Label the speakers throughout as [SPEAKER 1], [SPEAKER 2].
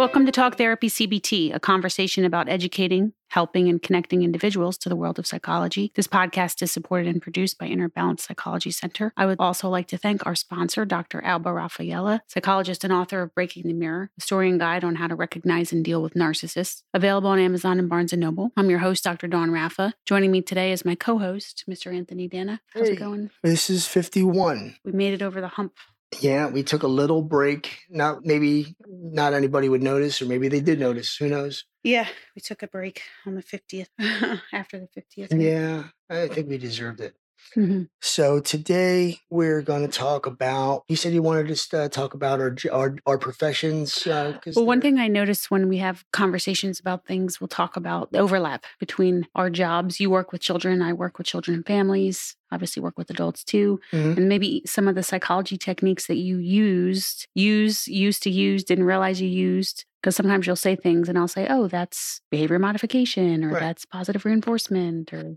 [SPEAKER 1] Welcome to Talk Therapy CBT, a conversation about educating, helping, and connecting individuals to the world of psychology. This podcast is supported and produced by Inner Balance Psychology Center. I would also like to thank our sponsor, Dr. Alba Raphaela, psychologist and author of Breaking the Mirror, a story and guide on how to recognize and deal with narcissists, available on Amazon and Barnes & Noble. I'm your host, Dr. Dawn Raffa. Joining me today is my co-host, Mr. Anthony Danna. How's
[SPEAKER 2] Hey.
[SPEAKER 1] it going?
[SPEAKER 2] This is 51.
[SPEAKER 1] We made it over the hump.
[SPEAKER 2] Yeah, we took a little break. Not maybe not anybody would notice, or maybe they did notice. Who knows?
[SPEAKER 1] Yeah, we took a break on the 50th, after the 50th.
[SPEAKER 2] Yeah, I think we deserved it.
[SPEAKER 1] Mhm.
[SPEAKER 2] So today we're going to talk about. You said you wanted to talk about our our, our professions. Uh,
[SPEAKER 1] Well, one thing I noticed when we have conversations about things, we'll talk about the overlap between our jobs. You work with children, I work with children and families, obviously work with adults too.
[SPEAKER 2] Mhm.
[SPEAKER 1] And maybe some of the psychology techniques that you used, use, used to use, didn't realize you used. Because sometimes you'll say things and I'll say, oh, that's behavior modification or
[SPEAKER 2] Right.
[SPEAKER 1] that's positive reinforcement or,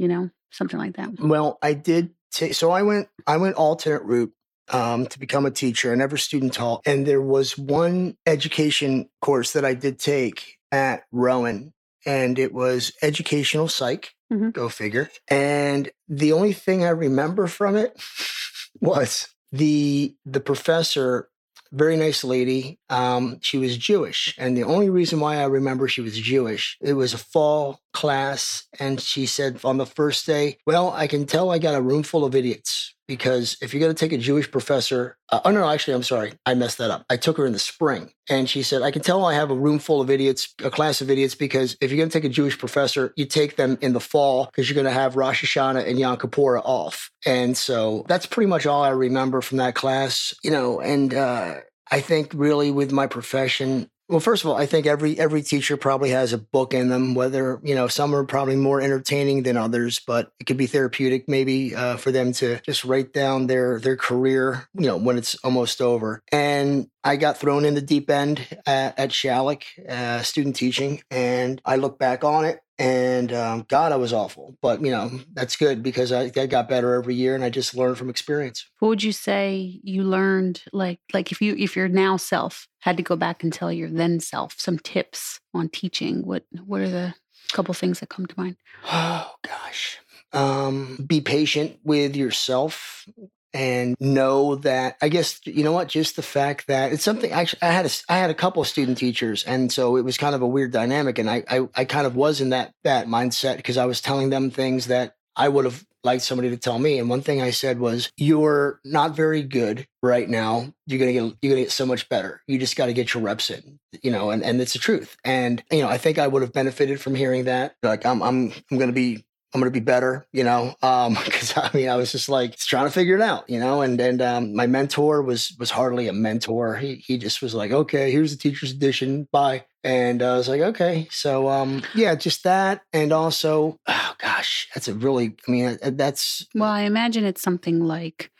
[SPEAKER 1] you know, something like that.
[SPEAKER 2] Well, I did take. So I went. I went alternate route um, to become a teacher. I never student taught, and there was one education course that I did take at Rowan, and it was educational psych.
[SPEAKER 1] Mhm.
[SPEAKER 2] Go figure. And the only thing I remember from it was the the professor. Very nice lady. Um, she was Jewish, and the only reason why I remember she was Jewish, it was a fall class, and she said on the first day, "Well, I can tell I got a room full of idiots because if you're going to take a Jewish professor, uh, oh no, actually, I'm sorry, I messed that up. I took her in the spring, and she said I can tell I have a room full of idiots, a class of idiots, because if you're going to take a Jewish professor, you take them in the fall because you're going to have Rosh Hashanah and Yom Kippur off, and so that's pretty much all I remember from that class, you know, and uh, I think really with my profession. Well, first of all, I think every every teacher probably has a book in them. Whether you know some are probably more entertaining than others, but it could be therapeutic maybe uh, for them to just write down their their career. You know when it's almost over. And I got thrown in the deep end at, at uh, student teaching, and I look back on it. And um, God, I was awful, but you know that's good because I, I got better every year, and I just learned from experience.
[SPEAKER 1] What would you say you learned like like if you if your now self had to go back and tell your then self some tips on teaching, what what are the couple things that come to mind?
[SPEAKER 2] Oh gosh. Um, be patient with yourself and know that I guess you know what just the fact that it's something actually I had a I had a couple of student teachers and so it was kind of a weird dynamic and I I, I kind of was in that that mindset because I was telling them things that I would have liked somebody to tell me and one thing I said was you're not very good right now. You're gonna get you're gonna get so much better. You just got to get your reps in you know and and it's the truth and you know I think I would have benefited from hearing that like I'm I'm I'm gonna be I'm gonna be better, you know. Um, because I mean, I was just like trying to figure it out, you know. And and um, my mentor was was hardly a mentor. He he just was like, okay, here's the teacher's edition, bye. And I was like, okay, so um, yeah, just that, and also, oh gosh, that's a really, I mean, uh, that's
[SPEAKER 1] Well, I imagine it's something like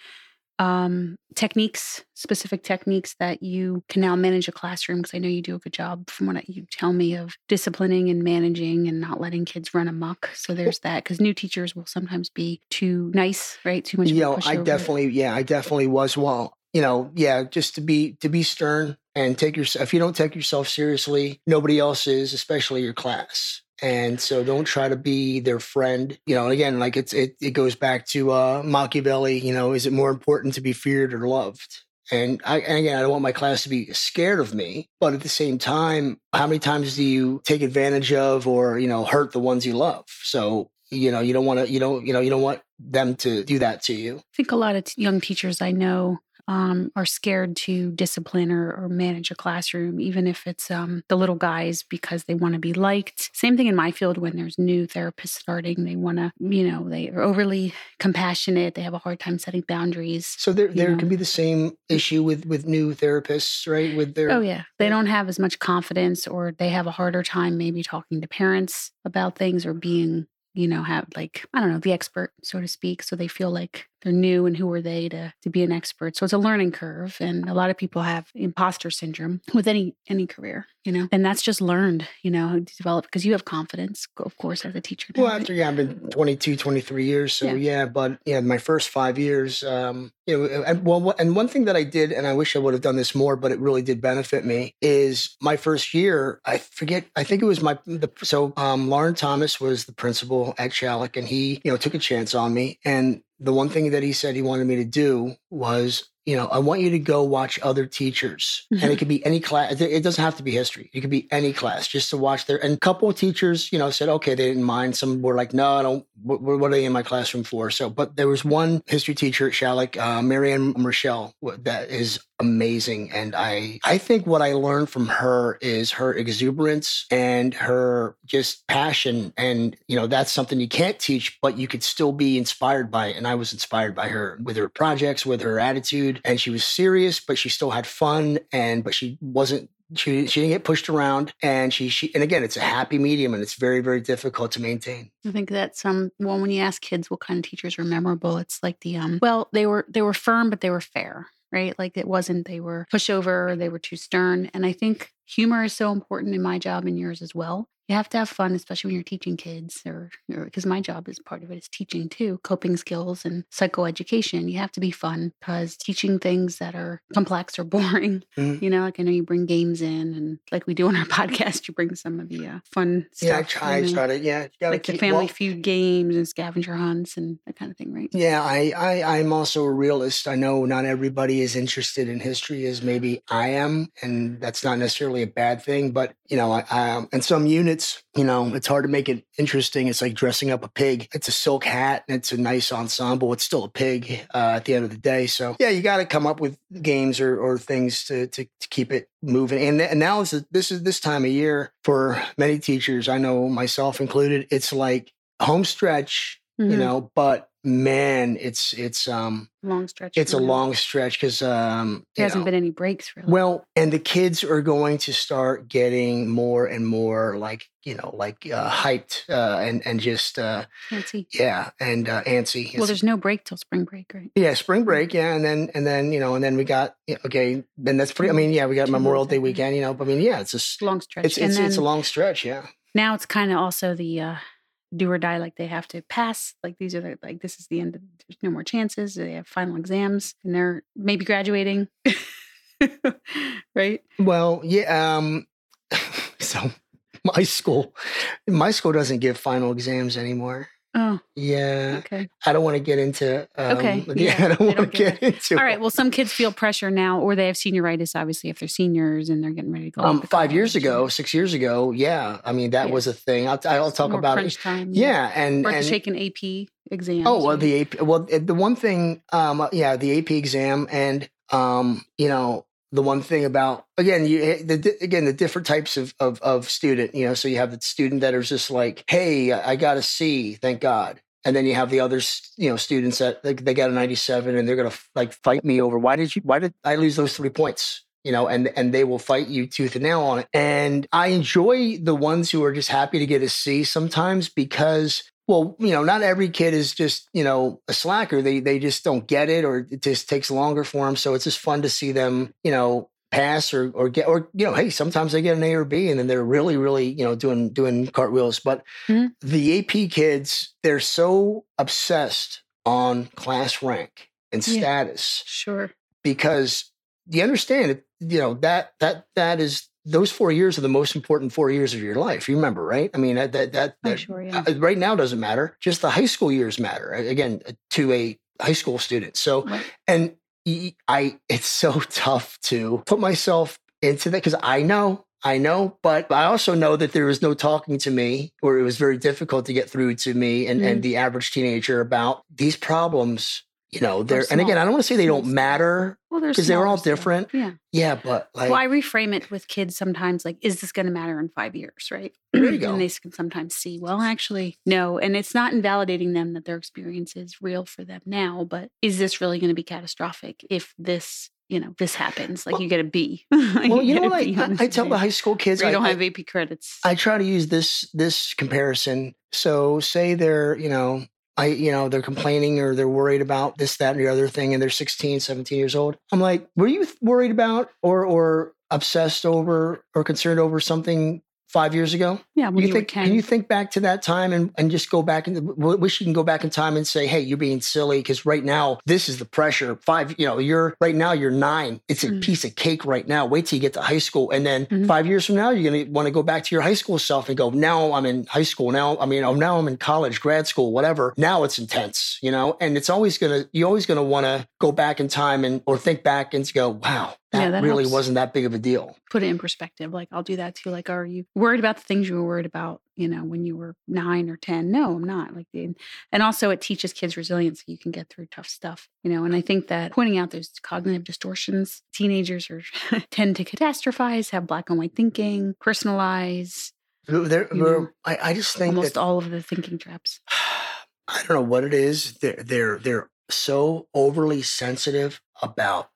[SPEAKER 1] um, techniques, specific techniques that you can now manage a classroom. Because I know you do a good job from what you tell me of disciplining and managing and not letting kids run amok. So there's that. Because new teachers will sometimes be too nice, right? Too much. Yeah,
[SPEAKER 2] you know, I definitely, yeah, I definitely was. Well, you know, yeah, just to be to be stern and take yourself. if you don't take yourself seriously, nobody else is, especially your class. And so don't try to be their friend. You know, again, like it's it it goes back to uh Machiavelli, you know, is it more important to be feared or loved? And I and again, I don't want my class to be scared of me, but at the same time, how many times do you take advantage of or, you know, hurt the ones you love? So, you know, you don't want to, you don't, you know, you don't want them to do that to you.
[SPEAKER 1] I think a lot of t- young teachers I know um, are scared to discipline or, or manage a classroom, even if it's um, the little guys, because they want to be liked. Same thing in my field when there's new therapists starting. They want to, you know, they are overly compassionate. They have a hard time setting boundaries.
[SPEAKER 2] So there, there
[SPEAKER 1] know.
[SPEAKER 2] can be the same issue with with new therapists, right? With their
[SPEAKER 1] Oh, yeah. They don't have as much confidence or they have a harder time maybe talking to parents about things or being, you know, have like, I don't know, the expert, so to speak. So they feel like they're new and who are they to to be an expert. So it's a learning curve, and a lot of people have imposter syndrome with any any career, you know, and that's just learned, you know, develop because you have confidence, of course, as a teacher.
[SPEAKER 2] Now, well, after yeah, I've been 22, 23 years, so yeah, yeah but yeah, my first five years, um, you know, and well, and one thing that I did, and I wish I would have done this more, but it really did benefit me, is my first year. I forget, I think it was my the so um, Lauren Thomas was the principal at Shalleck, and he you know took a chance on me, and the one thing that he said he wanted me to do was you know, I want you to go watch other teachers. Mm-hmm. And it mm-hmm. could be any class. It doesn't have to be history. It could be any class just to watch their. And a couple of teachers, you know, said, okay, they didn't mind. Some were like, no, I don't. What, what are they in my classroom for? So, but there was one history teacher at Shalleck, uh, Marianne Rochelle, that is amazing. And I, I think what I learned from her is her exuberance and her just passion. And, you know, that's something you can't teach, but you could still be inspired by it. And I was inspired by her with her projects, with her attitude and she was serious, but she still had fun and but she wasn't she she didn't get pushed around and she she and again it's a happy medium and it's very very difficult to maintain.
[SPEAKER 1] I think that's um well when you ask kids what kind of teachers are memorable it's like the um well they were they were firm but they were fair right? Like it wasn't they were pushover they were too stern and i think humor is so important in my job and yours as well you have to have fun, especially when you're teaching kids, or because my job is part of it is teaching too, coping skills and psychoeducation. You have to be fun because teaching things that are complex or boring, mm-hmm. you know, like I know you bring games in, and like we do on our podcast, you bring some of the uh, fun stuff.
[SPEAKER 2] Yeah, I try, I try to, yeah,
[SPEAKER 1] like keep, the Family well, Feud games and scavenger hunts and that kind of thing, right?
[SPEAKER 2] Yeah, I, I, I'm also a realist. I know not everybody is interested in history as maybe I am, and that's not necessarily a bad thing, but you know, I, um, and some units it's you know it's hard to make it interesting. It's like dressing up a pig. It's a silk hat and it's a nice ensemble. It's still a pig uh, at the end of the day. So yeah you got to come up with games or, or things to, to, to keep it moving. And, and now this is, this is this time of year for many teachers i know myself included it's like home stretch mm-hmm. you know but man, it's it's um
[SPEAKER 1] long stretch.
[SPEAKER 2] It's a long stretch because um
[SPEAKER 1] there hasn't know, been any breaks really.
[SPEAKER 2] Well, and the kids are going to start getting more and more like you know like uh, hyped uh, and and just uh,
[SPEAKER 1] antsy.
[SPEAKER 2] Yeah, and uh, antsy.
[SPEAKER 1] Well, there's no break till spring break, right?
[SPEAKER 2] Yeah, spring break. Yeah, and then and then you know and then we got okay. Then that's pretty. I mean, yeah, we got Memorial Day weekend. You know, but I mean, yeah, it's a
[SPEAKER 1] long stretch.
[SPEAKER 2] It's it's, it's a long stretch. Yeah.
[SPEAKER 1] Now it's kind of also the uh do or die like they have to pass like these are the like this is the end of there's no more chances they have final exams and they're maybe graduating right?
[SPEAKER 2] Well yeah um so my school my school doesn't give final exams anymore
[SPEAKER 1] Oh.
[SPEAKER 2] Yeah.
[SPEAKER 1] Okay.
[SPEAKER 2] I don't want to get into.
[SPEAKER 1] Um, okay.
[SPEAKER 2] Yeah, yeah, I don't want to get, get into.
[SPEAKER 1] All right. Well, some kids feel pressure now, or they have senioritis. Obviously, if they're seniors and they're getting ready to go.
[SPEAKER 2] Um, five years ago, six years ago, yeah. I mean, that was a thing. I'll, I'll talk about
[SPEAKER 1] it. Time,
[SPEAKER 2] yeah, and
[SPEAKER 1] or
[SPEAKER 2] and
[SPEAKER 1] take an AP exam.
[SPEAKER 2] Oh well, the AP. Well, the one thing, um, yeah, the AP exam, and um, you know, the one thing about again you eh, the, again the different types of, of of student you know so you have the student that are just like hey i got a c thank god and then you have the others you know students that they, they got a 97 and they're gonna like fight me over why did you why did i lose those three points you know, and and they will fight you tooth and nail on it. And I enjoy the ones who are just happy to get a C sometimes because well, you know, not every kid is just, you know, a slacker. They they just don't get it or it just takes longer for them. So it's just fun to see them, you know, pass or or get or you know, hey, sometimes they get an A or B and then they're really really, you know, doing doing cartwheels, but mm-hmm. the AP kids, they're so obsessed on class rank and status.
[SPEAKER 1] Yeah, sure.
[SPEAKER 2] Because you understand, it, you know, that that that is those four years are the most important four years of your life. You remember, right? I mean, that that, that, that
[SPEAKER 1] sure, yeah.
[SPEAKER 2] uh, right now doesn't matter. Just the high school years matter again to a high school student. So, right. and I, it's so tough to put myself into that because I know, I know, but I also know that there was no talking to me, or it was very difficult to get through to me and, mm and the average teenager about these problems you know they're and again i don't want to say they don't matter
[SPEAKER 1] well
[SPEAKER 2] because they're all different
[SPEAKER 1] yeah
[SPEAKER 2] yeah but like
[SPEAKER 1] well i reframe it with kids sometimes like is this going to matter in five years right
[SPEAKER 2] there you go.
[SPEAKER 1] and they can sometimes see well actually no and it's not invalidating them that their experience is real for them now but is this really going to be catastrophic if this you know, this happens. Like well, you get a B.
[SPEAKER 2] well, you, know what I, I, tell the high school kids,
[SPEAKER 1] I
[SPEAKER 2] don't
[SPEAKER 1] have AP credits.
[SPEAKER 2] I try to use this this comparison. So, say they're, you know, I, you know, they're complaining or they're worried about this, that, and the other thing, and they're 16, 17 years old. I'm like, were you worried about or or obsessed over or concerned over something five years ago?
[SPEAKER 1] Yeah, when
[SPEAKER 2] you
[SPEAKER 1] you,
[SPEAKER 2] think,
[SPEAKER 1] were 10.
[SPEAKER 2] Can you think back to that time and, and just go back and wish you can go back in time and say, hey, you're being silly because right now this is the pressure. Five, you know, you're right now you're nine. It's a
[SPEAKER 1] Mhm.
[SPEAKER 2] piece of cake right now. Wait till you get to high school, and then
[SPEAKER 1] Mhm.
[SPEAKER 2] five years from now, you're gonna want to go back to your high school self and go, now I'm in high school. Now I mean, oh, now I'm in college, grad school, whatever. Now it's intense, you know, and it's always gonna you're always gonna want to go back in time and or think back and go, wow, that,
[SPEAKER 1] Yeah, that
[SPEAKER 2] really
[SPEAKER 1] helps.
[SPEAKER 2] wasn't that big of a deal.
[SPEAKER 1] put it in perspective. Like I'll do that too. Like, are you worried about the things you were worried about, you know, when you were nine or 10? No, I'm not. Like, and, also it teaches kids resilience. You can get through tough stuff, you know, and I think that pointing out those cognitive distortions, teenagers are tend to catastrophize, have black and white thinking, personalize
[SPEAKER 2] There,
[SPEAKER 1] You
[SPEAKER 2] there-
[SPEAKER 1] know,
[SPEAKER 2] I, I just think
[SPEAKER 1] almost
[SPEAKER 2] that
[SPEAKER 1] all of the thinking traps.
[SPEAKER 2] I don't know what it is. They're they're they're so overly sensitive about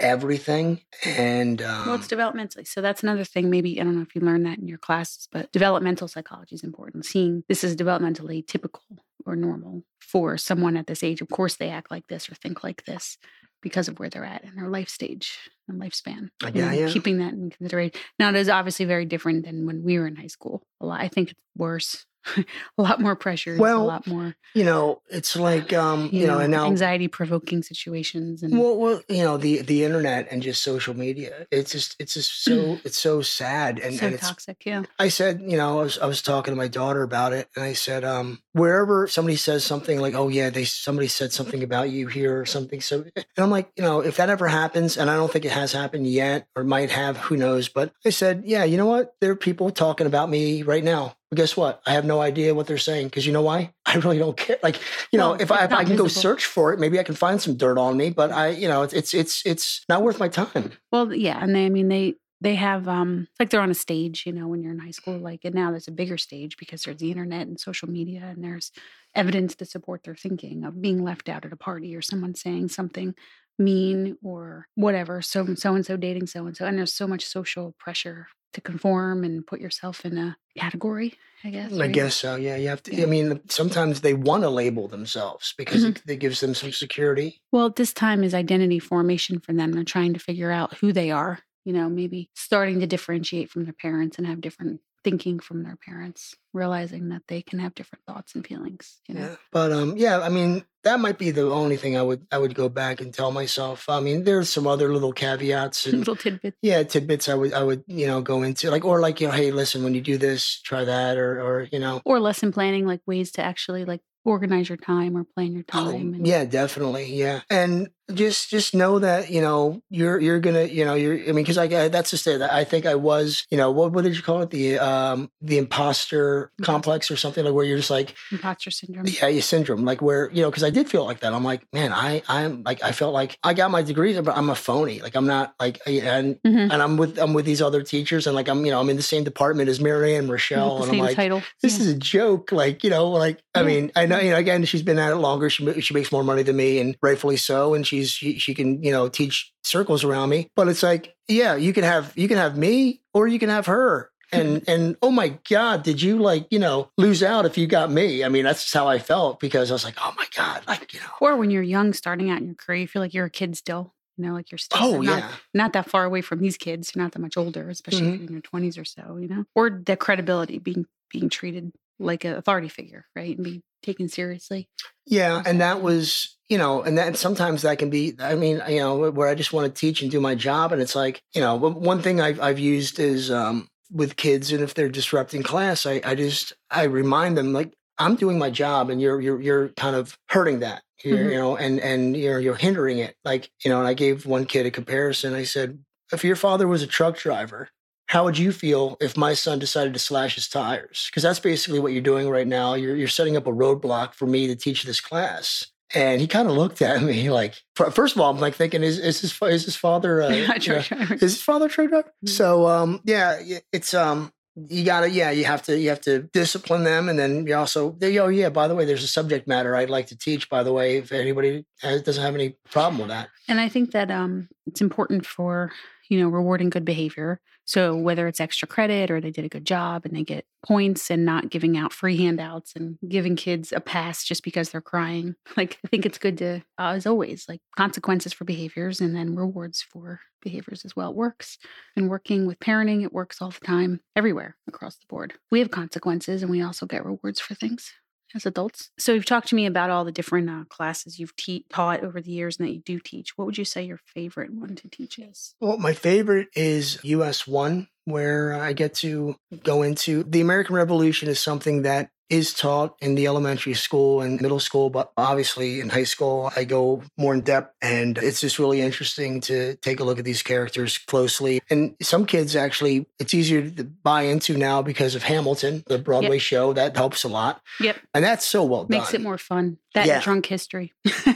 [SPEAKER 2] everything, and um,
[SPEAKER 1] Well, it's developmentally. So that's another thing. Maybe I don't know if you learned that in your classes, but developmental psychology is important. Seeing this is developmentally typical or normal for someone at this age. Of course, they act like this or think like this because of where they're at in their life stage and lifespan.
[SPEAKER 2] Uh,
[SPEAKER 1] you
[SPEAKER 2] yeah,
[SPEAKER 1] know,
[SPEAKER 2] yeah.
[SPEAKER 1] Keeping that in consideration. Now, it is obviously very different than when we were in high school. A lot. I think it's worse. a lot more pressure.
[SPEAKER 2] Well, a
[SPEAKER 1] lot more.
[SPEAKER 2] you know, it's like um, you, know, and now
[SPEAKER 1] anxiety provoking situations and
[SPEAKER 2] Well, well, you know, the the internet and just social media. It's just it's just so it's so sad and,
[SPEAKER 1] so
[SPEAKER 2] and it's
[SPEAKER 1] toxic. Yeah.
[SPEAKER 2] I said, you know, I was I was talking to my daughter about it, and I said, um, wherever somebody says something like, "Oh yeah, they somebody said something about you here" or something, so and I'm like, you know, if that ever happens, and I don't think it has happened yet, or might have, who knows? But I said, yeah, you know what? There are people talking about me right now. But guess what? I have no idea what they're saying because you know why? I really don't care. Like, you know, if I if I can go search for it, maybe I can find some dirt on me. But I, you know, it's it's it's it's not worth my time.
[SPEAKER 1] Well, yeah, and they, I mean, they they have um like they're on a stage, you know, when you're in high school. Like, and now there's a bigger stage because there's the internet and social media, and there's evidence to support their thinking of being left out at a party or someone saying something mean or whatever. So so and so dating so and so, and there's so much social pressure to conform and put yourself in a category. I guess.
[SPEAKER 2] I
[SPEAKER 1] right?
[SPEAKER 2] guess so. Yeah, you have to.
[SPEAKER 1] Yeah.
[SPEAKER 2] I mean, sometimes they want to label themselves because
[SPEAKER 1] Mm-hmm.
[SPEAKER 2] it, it gives them some security.
[SPEAKER 1] Well, this time is identity formation for them. They're trying to figure out who they are, you know, maybe starting to differentiate from their parents and have different thinking from their parents, realizing that they can have different thoughts and feelings, you know.
[SPEAKER 2] Yeah, but um, yeah, I mean, that might be the only thing I would I would go back and tell myself. I mean, there's some other little caveats and
[SPEAKER 1] Little tidbits.
[SPEAKER 2] yeah, tidbits I would I would you know go into like or like you know, hey, listen, when you do this, try that or or you know.
[SPEAKER 1] Or lesson planning, like ways to actually like organize your time or plan your
[SPEAKER 2] Oh,
[SPEAKER 1] time. and-
[SPEAKER 2] yeah, definitely. Yeah, and just just know that you know you're you're gonna you know you're I mean because I, I that's just it. I think I was you know what what did you call it the um the imposter
[SPEAKER 1] Imposter.
[SPEAKER 2] complex or something like where you're just like
[SPEAKER 1] Imposter syndrome.
[SPEAKER 2] yeah your syndrome like where you know because I did feel like that. I'm like man I I'm like I felt like I got my degrees but I'm a phony like I'm not like and
[SPEAKER 1] Mhm.
[SPEAKER 2] and I'm with I'm with these other teachers and like I'm you know I'm in the same department as marianne Ann Rochelle and I'm like
[SPEAKER 1] title.
[SPEAKER 2] this
[SPEAKER 1] Yeah.
[SPEAKER 2] is a joke. Like, you know, like, I
[SPEAKER 1] Yeah.
[SPEAKER 2] mean, I know, you know, again, she's been at it longer. She, she makes more money than me and rightfully so. And she's, she, she can, you know, teach circles around me, but it's like, yeah, you can have, you can have me or you can have her. And, and oh my God, did you like, you know, lose out if you got me? I mean, that's just how I felt because I was like, oh my God, like, you know,
[SPEAKER 1] Or when you're young, starting out in your career, you feel like you're a kid still. You know, like you're still
[SPEAKER 2] oh
[SPEAKER 1] not
[SPEAKER 2] yeah.
[SPEAKER 1] not that far away from these kids. You're not that much older, especially if
[SPEAKER 2] Mhm.
[SPEAKER 1] you're in your twenties or so, you know? Or the credibility, being being treated like an authority figure, right? And be taken seriously.
[SPEAKER 2] Yeah, and that was, you know, and that sometimes that can be. I mean, you know, where I just want to teach and do my job, and it's like, you know, one thing I've I've used is um, with kids, and if they're disrupting class, I I just I remind them like I'm doing my job, and you're you're you're kind of hurting that.
[SPEAKER 1] Mhm.
[SPEAKER 2] You know, and and you're you're hindering it. Like you know, and I gave one kid a comparison. I said, if your father was a truck driver, how would you feel if my son decided to slash his tires? Because that's basically what you're doing right now. You're you're setting up a roadblock for me to teach this class. And he kind of looked at me like, first of all, I'm like thinking, is is his is his father? Uh, you
[SPEAKER 1] sure,
[SPEAKER 2] know, is his father a truck driver?
[SPEAKER 1] Mhm.
[SPEAKER 2] So um, yeah, it's um, you gotta yeah, you have to you have to discipline them, and then you also they oh yeah, by the way, there's a subject matter I'd like to teach. By the way, if anybody It doesn't have any problem with that.
[SPEAKER 1] And I think that um, it's important for, you know, rewarding good behavior. So whether it's extra credit or they did a good job and they get points and not giving out free handouts and giving kids a pass just because they're crying. Like I think it's good to, uh, as always, like consequences for behaviors and then rewards for behaviors as well. It works. And working with parenting, it works all the time, everywhere across the board. We have consequences and we also get rewards for things as adults. So you've talked to me about all the different uh, classes you've te- taught over the years and that you do teach. What would you say your favorite one to teach is?
[SPEAKER 2] Well, my favorite is US 1, where I get to go into the American Revolution is something that is taught in the elementary school and middle school, but obviously in high school, I go more in depth. And it's just really interesting to take a look at these characters closely. And some kids actually, it's easier to buy into now because of Hamilton, the Broadway
[SPEAKER 1] Yep.
[SPEAKER 2] show. That helps a lot.
[SPEAKER 1] Yep.
[SPEAKER 2] And that's so well done.
[SPEAKER 1] Makes it more fun. That
[SPEAKER 2] Yeah.
[SPEAKER 1] drunk history.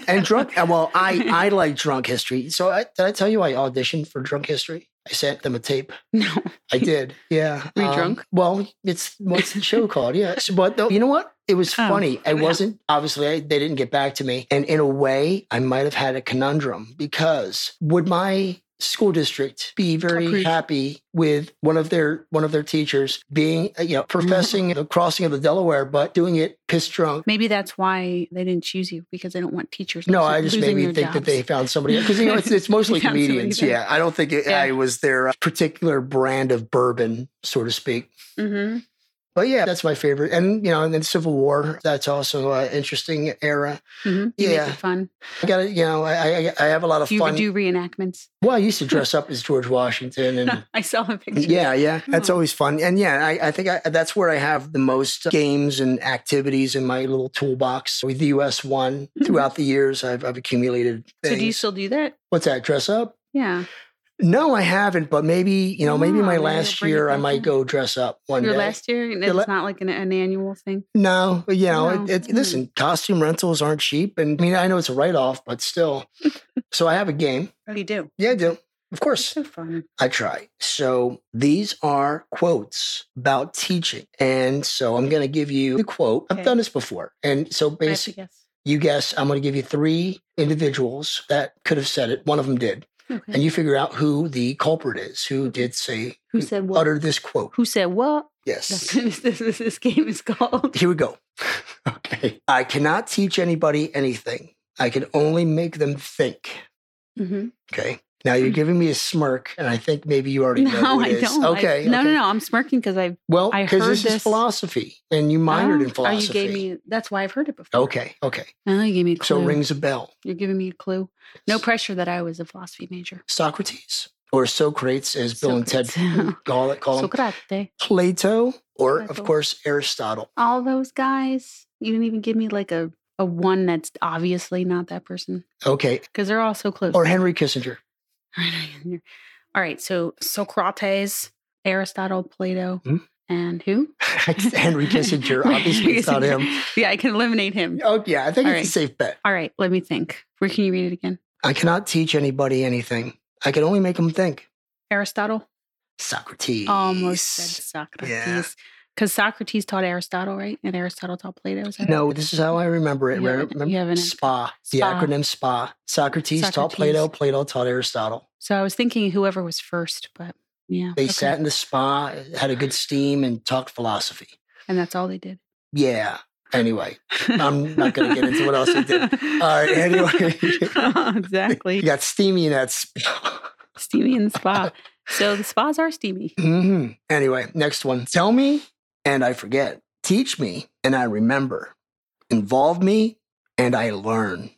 [SPEAKER 2] And drunk, well, I, I like drunk history. So I, did I tell you I auditioned for drunk history? I sent them a tape.
[SPEAKER 1] no.
[SPEAKER 2] I did. Yeah.
[SPEAKER 1] Were you um, drunk?
[SPEAKER 2] Well, it's what's the show called? Yes. But no, you know what? It was
[SPEAKER 1] Oh,
[SPEAKER 2] funny. I
[SPEAKER 1] yeah.
[SPEAKER 2] wasn't obviously I, they didn't get back to me, and in a way, I might have had a conundrum because would my school district be very happy with one of their one of their teachers being uh, you know professing the crossing of the Delaware but doing it piss drunk
[SPEAKER 1] Maybe that's why they didn't choose you because they don't want teachers.
[SPEAKER 2] no,
[SPEAKER 1] losing-
[SPEAKER 2] I just maybe think that they found somebody because you know it's, it's mostly
[SPEAKER 1] They found somebody
[SPEAKER 2] comedians. Yeah, I don't think it,
[SPEAKER 1] Yeah.
[SPEAKER 2] I was their uh, particular brand of bourbon, so to speak.
[SPEAKER 1] Mhm.
[SPEAKER 2] But yeah, that's my favorite. And you know, and then Civil War. That's also an interesting era.
[SPEAKER 1] Mhm. You
[SPEAKER 2] Yeah.
[SPEAKER 1] fun.
[SPEAKER 2] I got to You know, I, I I have a lot of
[SPEAKER 1] Do you
[SPEAKER 2] fun.
[SPEAKER 1] do reenactments?
[SPEAKER 2] well, I used to dress up as George Washington, and
[SPEAKER 1] I saw a picture.
[SPEAKER 2] yeah, yeah, that's
[SPEAKER 1] Oh.
[SPEAKER 2] always fun. And yeah, I, I think I, that's where I have the most games and activities in my little toolbox. With the US one,
[SPEAKER 1] Mhm.
[SPEAKER 2] throughout the years, I've I've accumulated.
[SPEAKER 1] So do you still do that?
[SPEAKER 2] What's that? Dress up?
[SPEAKER 1] Yeah.
[SPEAKER 2] No, I haven't. But maybe you know, maybe
[SPEAKER 1] Oh,
[SPEAKER 2] my
[SPEAKER 1] maybe
[SPEAKER 2] last
[SPEAKER 1] you'll bring it
[SPEAKER 2] year I might go dress up one
[SPEAKER 1] Your
[SPEAKER 2] day.
[SPEAKER 1] last year? And It's
[SPEAKER 2] la-
[SPEAKER 1] not like an, an annual thing.
[SPEAKER 2] No, you know,
[SPEAKER 1] No.
[SPEAKER 2] it, it,
[SPEAKER 1] Mm.
[SPEAKER 2] listen, costume rentals aren't cheap, and I mean, I know it's a write off, but still. so I have a game.
[SPEAKER 1] Oh, you do?
[SPEAKER 2] Yeah, I do. Of course,
[SPEAKER 1] So fun.
[SPEAKER 2] I try. So these are quotes about teaching, and so I'm going to give you the quote. I've done this before, and so basically, you guess. I'm going to give you three individuals that could have said it. One of them did,
[SPEAKER 1] Okay.
[SPEAKER 2] and you figure out who the culprit is, who did say,
[SPEAKER 1] Who said what?
[SPEAKER 2] uttered this quote.
[SPEAKER 1] Who said what?
[SPEAKER 2] Yes.
[SPEAKER 1] That's what this, this, this game is called.
[SPEAKER 2] Here we go. okay. I cannot teach anybody anything. I can only make them think.
[SPEAKER 1] hmm
[SPEAKER 2] Okay. Now you're hmm. giving me a smirk, and I think maybe you already know
[SPEAKER 1] No, I don't. I-
[SPEAKER 2] Okay.
[SPEAKER 1] no,
[SPEAKER 2] okay.
[SPEAKER 1] no, no. I'm smirking because I.
[SPEAKER 2] Well,
[SPEAKER 1] I
[SPEAKER 2] because
[SPEAKER 1] heard
[SPEAKER 2] this, is philosophy, and you minored
[SPEAKER 1] oh,
[SPEAKER 2] in
[SPEAKER 1] oh,
[SPEAKER 2] philosophy.
[SPEAKER 1] you gave me. That's why I've heard it before.
[SPEAKER 2] okay. Okay.
[SPEAKER 1] Oh, you gave me a clue.
[SPEAKER 2] So it rings a bell.
[SPEAKER 1] You're giving me a clue. No pressure that I was a philosophy major.
[SPEAKER 2] Socrates or Socrates, as Bill and Ted call it, call him.
[SPEAKER 1] Socrate.
[SPEAKER 2] Plato, or of course Aristotle.
[SPEAKER 1] All those guys. You didn't even give me like a, a one that's obviously not that person
[SPEAKER 2] Okay.
[SPEAKER 1] because they're all so close.
[SPEAKER 2] Or Henry Kissinger.
[SPEAKER 1] all right. So Socrates, Aristotle, Plato,
[SPEAKER 2] Hmm?
[SPEAKER 1] and who?
[SPEAKER 2] Henry Kissinger. Obviously, it's not him.
[SPEAKER 1] Yeah, I can eliminate him.
[SPEAKER 2] Oh yeah, I think
[SPEAKER 1] All
[SPEAKER 2] it's
[SPEAKER 1] right.
[SPEAKER 2] a safe bet.
[SPEAKER 1] All right. Let me think. Where can you read it again?
[SPEAKER 2] I cannot teach anybody anything. I can only make them think.
[SPEAKER 1] Aristotle?
[SPEAKER 2] Socrates.
[SPEAKER 1] Almost said Socrates. Because Socrates taught Aristotle, right? And Aristotle taught Plato. Is that right?
[SPEAKER 2] No, this is how I remember it.
[SPEAKER 1] You have
[SPEAKER 2] remember
[SPEAKER 1] you have an-
[SPEAKER 2] SPA, the acronym SPA. Socrates, taught Plato, Plato taught Aristotle.
[SPEAKER 1] So I was thinking whoever was first, but yeah.
[SPEAKER 2] They
[SPEAKER 1] okay.
[SPEAKER 2] sat in the spa, had a good steam, and talked philosophy.
[SPEAKER 1] And that's all they did.
[SPEAKER 2] Yeah. Anyway, I'm not going to get into what else they did. All right. Anyway, you
[SPEAKER 1] exactly.
[SPEAKER 2] got steamy in that spa.
[SPEAKER 1] Steamy in the spa. So the spas are steamy.
[SPEAKER 2] hmm Anyway, next one. Tell me and I forget. Teach me and I remember. Involve me and I learn.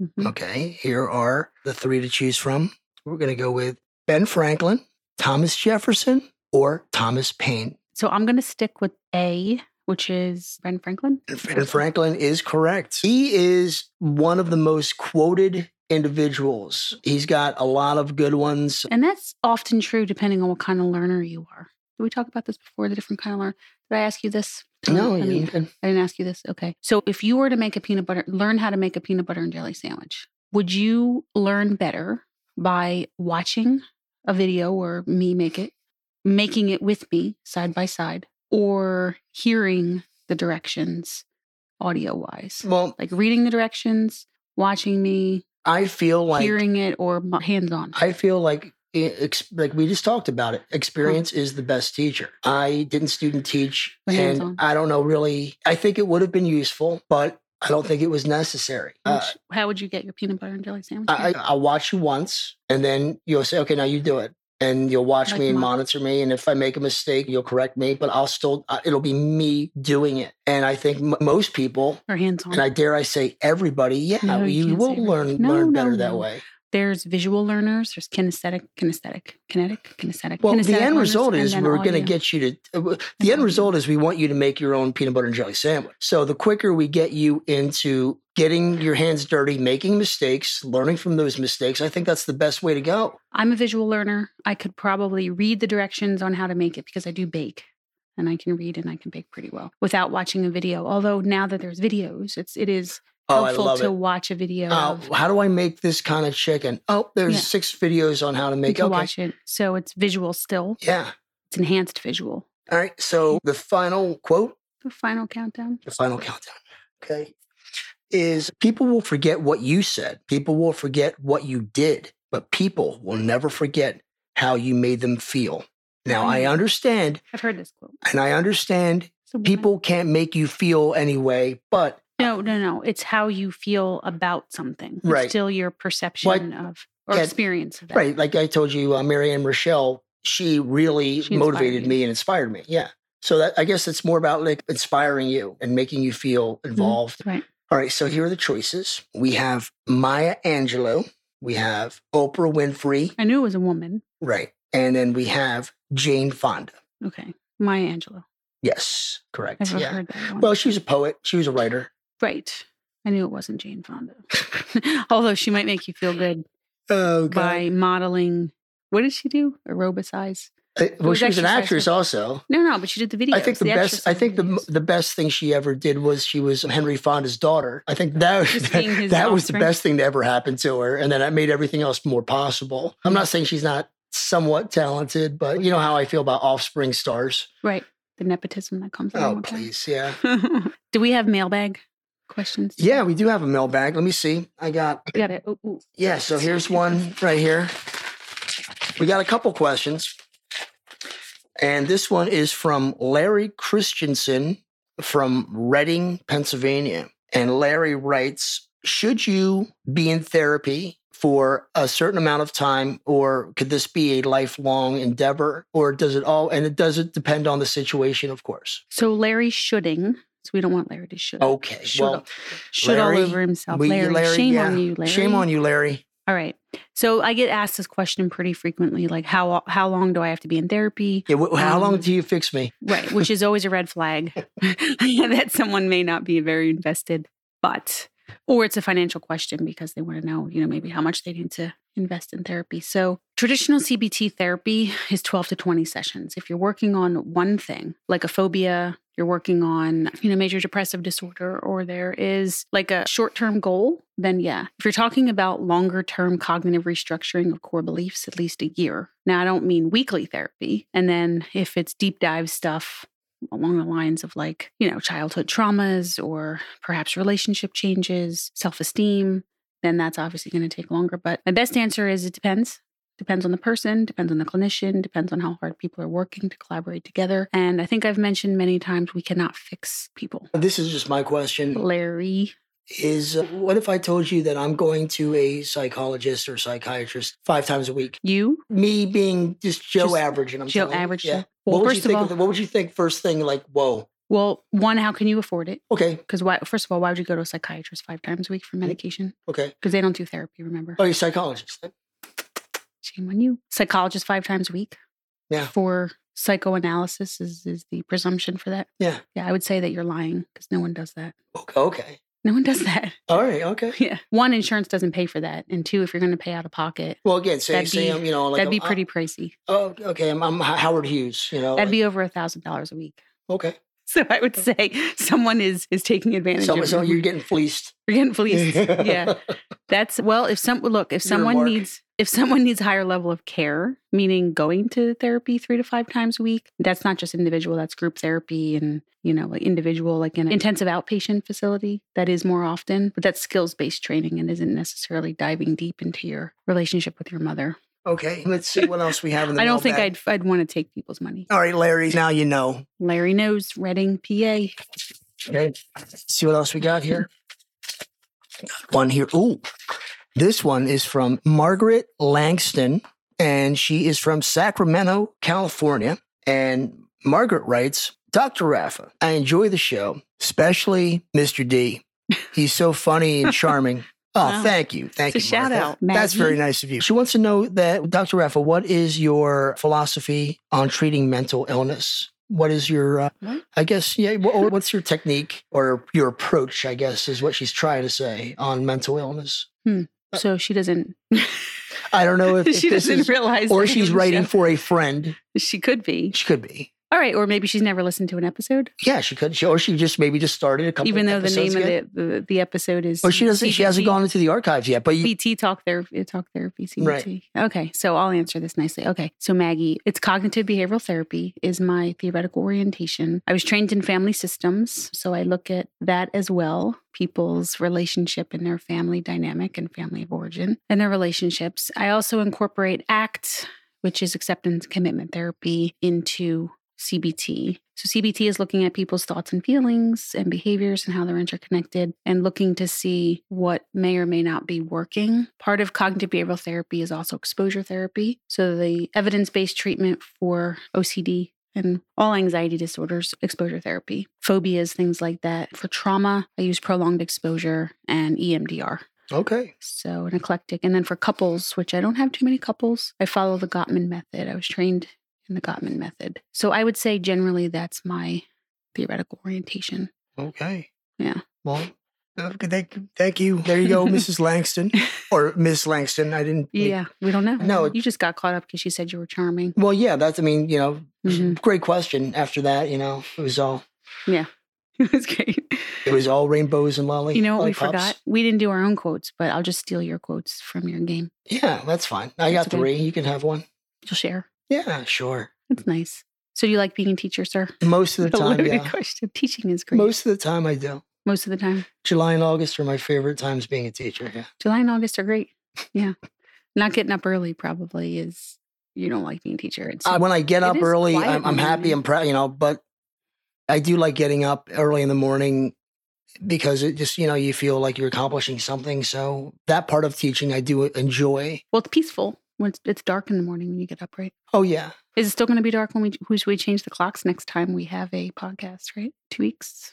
[SPEAKER 1] Mhm.
[SPEAKER 2] Okay, here are the three to choose from. We're going to go with Ben Franklin, Thomas Jefferson, or Thomas Paine.
[SPEAKER 1] So I'm going to stick with A, which is Ben Franklin.
[SPEAKER 2] And Franklin is correct. He is one of the most quoted individuals. He's got a lot of good ones.
[SPEAKER 1] And that's often true depending on what kind of learner you are. Did we talk about this before? The different kind of learner. Did I ask you this?
[SPEAKER 2] No,
[SPEAKER 1] I
[SPEAKER 2] you
[SPEAKER 1] mean,
[SPEAKER 2] didn't.
[SPEAKER 1] I didn't ask you this. Okay. So if you were to make a peanut butter, learn how to make a peanut butter and jelly sandwich, would you learn better by watching a video or me make it, making it with me side by side, or hearing the directions audio wise?
[SPEAKER 2] well,
[SPEAKER 1] Like reading the directions watching me,
[SPEAKER 2] I feel like
[SPEAKER 1] hearing it, or hands on?
[SPEAKER 2] I feel like like we just talked about it. Experience is the best teacher. I didn't student teach, and
[SPEAKER 1] hands-on.
[SPEAKER 2] I don't know really. I think it would have been useful, but I don't think it was necessary. Uh,
[SPEAKER 1] how would you get your peanut butter and jelly sandwich?
[SPEAKER 2] I, I, I'll watch you once, and then you'll say, "Okay, now you do it." And you'll watch
[SPEAKER 1] Like
[SPEAKER 2] me and
[SPEAKER 1] mo-
[SPEAKER 2] monitor me, and if I make a mistake, you'll correct me. But I'll still, uh, it'll be me doing it. And I think m- most people,
[SPEAKER 1] or hands on?
[SPEAKER 2] and I dare I say everybody, yeah,
[SPEAKER 1] No, you
[SPEAKER 2] you will learn.
[SPEAKER 1] No,
[SPEAKER 2] learn
[SPEAKER 1] no,
[SPEAKER 2] better that
[SPEAKER 1] no.
[SPEAKER 2] way.
[SPEAKER 1] There's visual learners. There's kinesthetic, kinesthetic, kinetic, kinesthetic.
[SPEAKER 2] Well, the end
[SPEAKER 1] learners,
[SPEAKER 2] result is we're going to get you to. Uh, w-
[SPEAKER 1] And
[SPEAKER 2] the end result is we want you to make your own peanut butter and jelly sandwich. So the quicker we get you into getting your hands dirty, making mistakes, learning from those mistakes, I think that's the best way to go.
[SPEAKER 1] I'm a visual learner. I could probably read the directions on how to make it because I do bake and I can read and I can bake pretty well without watching a video. Although now that there's videos, it's it is
[SPEAKER 2] Oh,
[SPEAKER 1] helpful to
[SPEAKER 2] it.
[SPEAKER 1] watch a video
[SPEAKER 2] Uh,
[SPEAKER 1] of,
[SPEAKER 2] how do I make this kind of chicken? Oh, there's
[SPEAKER 1] Yeah.
[SPEAKER 2] six videos on how to make.
[SPEAKER 1] to
[SPEAKER 2] Okay,
[SPEAKER 1] watch it. So it's visual still.
[SPEAKER 2] yeah.
[SPEAKER 1] It's enhanced visual.
[SPEAKER 2] All right. So the final quote,
[SPEAKER 1] The final countdown.
[SPEAKER 2] the final countdown. Okay, is people will forget what you said. People will forget what you did, but people will never forget how you made them feel. Now I
[SPEAKER 1] Mm.
[SPEAKER 2] understand,
[SPEAKER 1] I've heard this quote.
[SPEAKER 2] and I understand
[SPEAKER 1] So
[SPEAKER 2] people can't make you feel anyway, but
[SPEAKER 1] No, no, no. It's how you feel about something. It's
[SPEAKER 2] Right.
[SPEAKER 1] still your perception of or
[SPEAKER 2] Yeah,
[SPEAKER 1] experience of that.
[SPEAKER 2] right, like I told you, uh, Marianne Rochelle, she really
[SPEAKER 1] She
[SPEAKER 2] motivated me and inspired me. Yeah. So that I guess it's more about like inspiring you and making you feel involved.
[SPEAKER 1] Right.
[SPEAKER 2] All right, so here are the choices. We have Maya Angelou, we have Oprah Winfrey,
[SPEAKER 1] I knew it was a woman.
[SPEAKER 2] right, and then we have Jane Fonda.
[SPEAKER 1] Okay. Maya Angelou.
[SPEAKER 2] Yes, correct.
[SPEAKER 1] I've
[SPEAKER 2] yeah.
[SPEAKER 1] heard that one.
[SPEAKER 2] Well, she was a poet. She was a writer.
[SPEAKER 1] Right. I knew it wasn't Jane Fonda. Although she might make you feel good
[SPEAKER 2] Oh,
[SPEAKER 1] by modeling. What did she do? Aerobicize?
[SPEAKER 2] Uh, well,
[SPEAKER 1] was
[SPEAKER 2] she was an actress also.
[SPEAKER 1] No, no, but she did the videos.
[SPEAKER 2] I think the, best. I think the
[SPEAKER 1] videos.
[SPEAKER 2] the best thing she ever did was she was Henry Fonda's daughter. I think that
[SPEAKER 1] Just being
[SPEAKER 2] that was the best thing to ever happen to her, and then that made everything else more possible. I'm not saying she's not somewhat talented, but you know how I feel about offspring stars.
[SPEAKER 1] right. The nepotism that comes
[SPEAKER 2] Oh,
[SPEAKER 1] that.
[SPEAKER 2] please, yeah,
[SPEAKER 1] do we have mailbag questions?
[SPEAKER 2] yeah. We do have a mailbag. Let me see. I got
[SPEAKER 1] got it. Oh, ooh.
[SPEAKER 2] yeah. So here's one right here. We got a couple questions, and this one is from Larry Christensen from Reading, Pennsylvania. And Larry writes Should you be in therapy for a certain amount of time, or could this be a lifelong endeavor, or does it all, and it doesn't depend on the situation, of course?
[SPEAKER 1] So Larry shoulding. So we don't want Larry to should.
[SPEAKER 2] Okay.
[SPEAKER 1] Should,
[SPEAKER 2] Well,
[SPEAKER 1] should all over himself.
[SPEAKER 2] we-
[SPEAKER 1] Larry, shame
[SPEAKER 2] yeah.
[SPEAKER 1] on you, Larry.
[SPEAKER 2] Shame on you, Larry.
[SPEAKER 1] All right. So I get asked this question pretty frequently, like how how long do I have to be in therapy?
[SPEAKER 2] Yeah, wh- how long
[SPEAKER 1] Um,
[SPEAKER 2] do you fix me?
[SPEAKER 1] Right, which is always a red flag that someone may not be very invested, but or it's a financial question because they want to know, you know, maybe how much they need to invest in therapy. So, traditional CBT therapy is 12 to 20 sessions. If you're working on one thing, like a phobia, you're working on, you know, major depressive disorder or there is like a short-term goal, then yeah. If you're talking about longer-term cognitive restructuring of core beliefs, at least a year. Now, I don't mean weekly therapy. And then if it's deep dive stuff, along the lines of like, you know, childhood traumas or perhaps relationship changes, self esteem, then that's obviously going to take longer. But my best answer is it depends. Depends on the person, depends on the clinician, depends on how hard people are working to collaborate together. And I think I've mentioned many times we cannot fix people.
[SPEAKER 2] This is just my question.
[SPEAKER 1] Larry,
[SPEAKER 2] Is uh, what if I told you that I'm going to a psychologist or psychiatrist five times a week?
[SPEAKER 1] you,
[SPEAKER 2] Me being just Joe
[SPEAKER 1] Just
[SPEAKER 2] average, and I'm
[SPEAKER 1] Joe
[SPEAKER 2] you,
[SPEAKER 1] average,
[SPEAKER 2] Yeah.
[SPEAKER 1] Well,
[SPEAKER 2] what would
[SPEAKER 1] first
[SPEAKER 2] you
[SPEAKER 1] of
[SPEAKER 2] think?
[SPEAKER 1] all-
[SPEAKER 2] of what would you think first thing? Like, whoa,
[SPEAKER 1] well, one, how can you afford it?
[SPEAKER 2] okay,
[SPEAKER 1] Because why? First of all, why would you go to a psychiatrist five times a week for medication?
[SPEAKER 2] okay.
[SPEAKER 1] Because they don't do therapy. Remember?
[SPEAKER 2] Oh, you're a psychologist.
[SPEAKER 1] Shame on you. Psychologist five times a week.
[SPEAKER 2] Yeah.
[SPEAKER 1] For psychoanalysis is is the presumption for that.
[SPEAKER 2] Yeah.
[SPEAKER 1] Yeah, I would say that you're lying because no one does that.
[SPEAKER 2] Okay, okay.
[SPEAKER 1] No one does that.
[SPEAKER 2] All right, okay.
[SPEAKER 1] Yeah. One, insurance doesn't pay for that, and two, if you're going to pay out of pocket,
[SPEAKER 2] Well, again, say,
[SPEAKER 1] That'd
[SPEAKER 2] say
[SPEAKER 1] be-
[SPEAKER 2] I'm, you know, like
[SPEAKER 1] that'd
[SPEAKER 2] I'm-
[SPEAKER 1] be pretty pricey.
[SPEAKER 2] Oh, okay. I'm, I'm Howard Hughes. You know,
[SPEAKER 1] That'd
[SPEAKER 2] like-
[SPEAKER 1] be over a thousand dollars a week.
[SPEAKER 2] okay.
[SPEAKER 1] So I would say someone is is taking advantage
[SPEAKER 2] So,
[SPEAKER 1] of
[SPEAKER 2] so
[SPEAKER 1] you.
[SPEAKER 2] you're getting fleeced.
[SPEAKER 1] You're getting fleeced. yeah. That's well, if some look, if someone needs If someone needs higher level of care, meaning going to therapy three to five times a week, that's not just individual, that's group therapy and, you know, like individual, like in an intensive outpatient facility, that is more often, but that's skills based training and isn't necessarily diving deep into your relationship with your mother.
[SPEAKER 2] Okay, let's see what else we have in the
[SPEAKER 1] I don't think
[SPEAKER 2] mailbag.
[SPEAKER 1] I'd, I'd want to take people's money.
[SPEAKER 2] All right, Larry, now you know.
[SPEAKER 1] Larry knows, Reading, PA.
[SPEAKER 2] Okay, see what else we got here. One here. Ooh, this one is from Margaret Langston, and she is from Sacramento, California. And Margaret writes, Dr. Raffa, I enjoy the show, especially Mr. D. He's so funny and charming. Oh,
[SPEAKER 1] Wow.
[SPEAKER 2] thank you. Thank
[SPEAKER 1] It's a
[SPEAKER 2] you.
[SPEAKER 1] shout
[SPEAKER 2] Martha.
[SPEAKER 1] out,
[SPEAKER 2] That's very nice of you. She wants to know that, Dr. Raffa, what is your philosophy on treating mental illness? What is your, uh,
[SPEAKER 1] What?
[SPEAKER 2] I guess, yeah, wha- what's your technique or your approach, I guess, is what she's trying to say on mental illness.
[SPEAKER 1] So she doesn't.
[SPEAKER 2] I don't know if, if
[SPEAKER 1] she doesn't
[SPEAKER 2] is,
[SPEAKER 1] realize.
[SPEAKER 2] or she's writing
[SPEAKER 1] show.
[SPEAKER 2] for a friend.
[SPEAKER 1] She could be.
[SPEAKER 2] She could be.
[SPEAKER 1] All right, or maybe she's never listened to an episode,
[SPEAKER 2] Yeah, she could. She, or she just maybe just started a couple
[SPEAKER 1] even though the name
[SPEAKER 2] ago.
[SPEAKER 1] of the, the the episode is.
[SPEAKER 2] Or she doesn't, she hasn't gone into the archives yet, but you,
[SPEAKER 1] BT talk therapy, talk therapy, CBT.
[SPEAKER 2] Right.
[SPEAKER 1] Okay, so I'll answer this nicely. Okay, so Maggie, it's cognitive behavioral therapy is my theoretical orientation. I was trained in family systems, so I look at that as well. People's relationship and their family dynamic and family of origin and their relationships. I also incorporate ACT, which is acceptance commitment therapy, into CBT. So, CBT is looking at people's thoughts and feelings and behaviors and how they're interconnected and looking to see what may or may not be working. Part of cognitive behavioral therapy is also exposure therapy. So, the evidence based treatment for OCD and all anxiety disorders, exposure therapy, phobias, things like that. For trauma, I use prolonged exposure and EMDR.
[SPEAKER 2] okay.
[SPEAKER 1] So an eclectic. And then for couples, which I don't have too many couples, I follow the Gottman method. I was trained in the Gottman method. So I would say generally that's my theoretical orientation.
[SPEAKER 2] Okay.
[SPEAKER 1] Yeah.
[SPEAKER 2] Well, okay, thank, thank you. There you go, Mrs. Langston or Miss Langston. I didn't.
[SPEAKER 1] Yeah, we don't know.
[SPEAKER 2] No.
[SPEAKER 1] you just got caught up because you said you were charming.
[SPEAKER 2] Well, yeah, that's, I mean, you know,
[SPEAKER 1] Mhm.
[SPEAKER 2] great question. After that, you know, it was all, Yeah.
[SPEAKER 1] it was great.
[SPEAKER 2] it was all rainbows and lolly.
[SPEAKER 1] You know what we forgot? We didn't do our own quotes, but I'll just steal your quotes from your game.
[SPEAKER 2] Yeah, that's fine. I got
[SPEAKER 1] That's okay.
[SPEAKER 2] three. You can have one.
[SPEAKER 1] You'll share.
[SPEAKER 2] Yeah, sure.
[SPEAKER 1] That's nice. So do you like being a teacher, sir?
[SPEAKER 2] Most of the
[SPEAKER 1] a
[SPEAKER 2] time, yeah.
[SPEAKER 1] question. Teaching is great.
[SPEAKER 2] Most of the time, I do.
[SPEAKER 1] Most of the time.
[SPEAKER 2] July and August are my favorite times being a teacher. Yeah.
[SPEAKER 1] July and August are great. Yeah. Not getting up early probably is you don't like being a teacher. It's
[SPEAKER 2] Uh, when I get up early, I'm, I'm happy. I'm proud, you know, but I do like getting up early in the morning because it just, you know, you feel like you're accomplishing something. So that part of teaching I do enjoy.
[SPEAKER 1] well, it's peaceful when it's, it's dark in the morning when you get up, right?
[SPEAKER 2] Oh, yeah.
[SPEAKER 1] Is it still going to be dark when we when we change the clocks next time we have a podcast? Right, two weeks,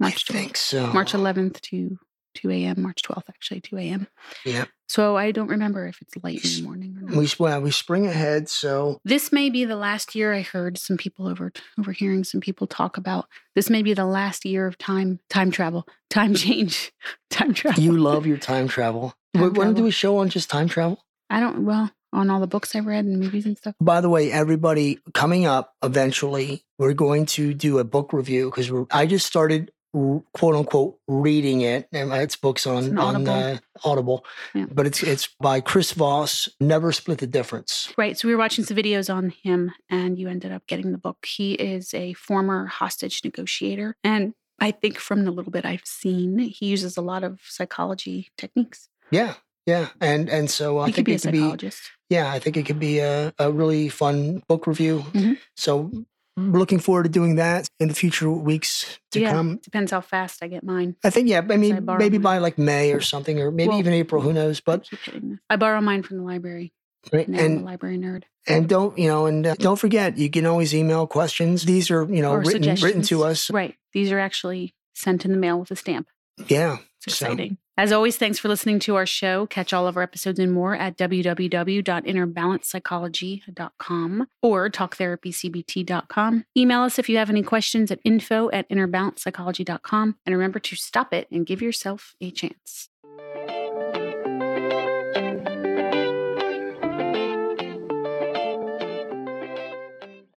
[SPEAKER 1] March
[SPEAKER 2] I think so.
[SPEAKER 1] March 11th to 2 a.m. March 12th, actually 2 a.m.
[SPEAKER 2] Yeah.
[SPEAKER 1] So I don't remember if it's late in the morning or not.
[SPEAKER 2] We, well, we spring ahead. So
[SPEAKER 1] this may be the last year I heard some people over overhearing some people talk about this may be the last year of time time travel time change time travel
[SPEAKER 2] you love your time travel.
[SPEAKER 1] Time
[SPEAKER 2] When- when do
[SPEAKER 1] travel.
[SPEAKER 2] we show on just time travel?
[SPEAKER 1] I don't well on all the books I've read and movies and stuff
[SPEAKER 2] By the way, everybody coming up eventually, we're going to do a book review because I just started quote unquote reading it. And it's books on
[SPEAKER 1] It's an
[SPEAKER 2] on
[SPEAKER 1] Audible.
[SPEAKER 2] uh, Audible,
[SPEAKER 1] Yeah.
[SPEAKER 2] but it's it's by Chris Voss. Never split the difference.
[SPEAKER 1] right so we were watching some videos on him and you ended up getting the book he is a former hostage negotiator and I think from the little bit I've seen he uses a lot of psychology techniques
[SPEAKER 2] Yeah, yeah, and and so I
[SPEAKER 1] could
[SPEAKER 2] think
[SPEAKER 1] be a
[SPEAKER 2] it could be
[SPEAKER 1] psychologist
[SPEAKER 2] yeah, I think it could be a, a really fun book review.
[SPEAKER 1] Mhm.
[SPEAKER 2] So we're looking forward to doing that in the future weeks to
[SPEAKER 1] yeah
[SPEAKER 2] come.
[SPEAKER 1] depends how fast I get mine
[SPEAKER 2] I think yeah, I mean
[SPEAKER 1] I
[SPEAKER 2] maybe
[SPEAKER 1] mine.
[SPEAKER 2] by like May or something, or maybe
[SPEAKER 1] Well,
[SPEAKER 2] even April. Who knows? But
[SPEAKER 1] keep hitting this. I borrow mine from the library
[SPEAKER 2] right, and
[SPEAKER 1] a library nerd
[SPEAKER 2] And don't you know? And uh, don't forget, you can always email questions. These are you know
[SPEAKER 1] Or
[SPEAKER 2] written written to us.
[SPEAKER 1] Right. These are actually sent in the mail with a stamp.
[SPEAKER 2] Yeah.
[SPEAKER 1] It's
[SPEAKER 2] So-
[SPEAKER 1] As always, thanks for listening to our show. Catch all of our episodes and more at www.innerbalancepsychology.com or talktherapycbt.com. Email us if you have any questions at info at innerbalancepsychology.com. And remember to stop it and give yourself a chance.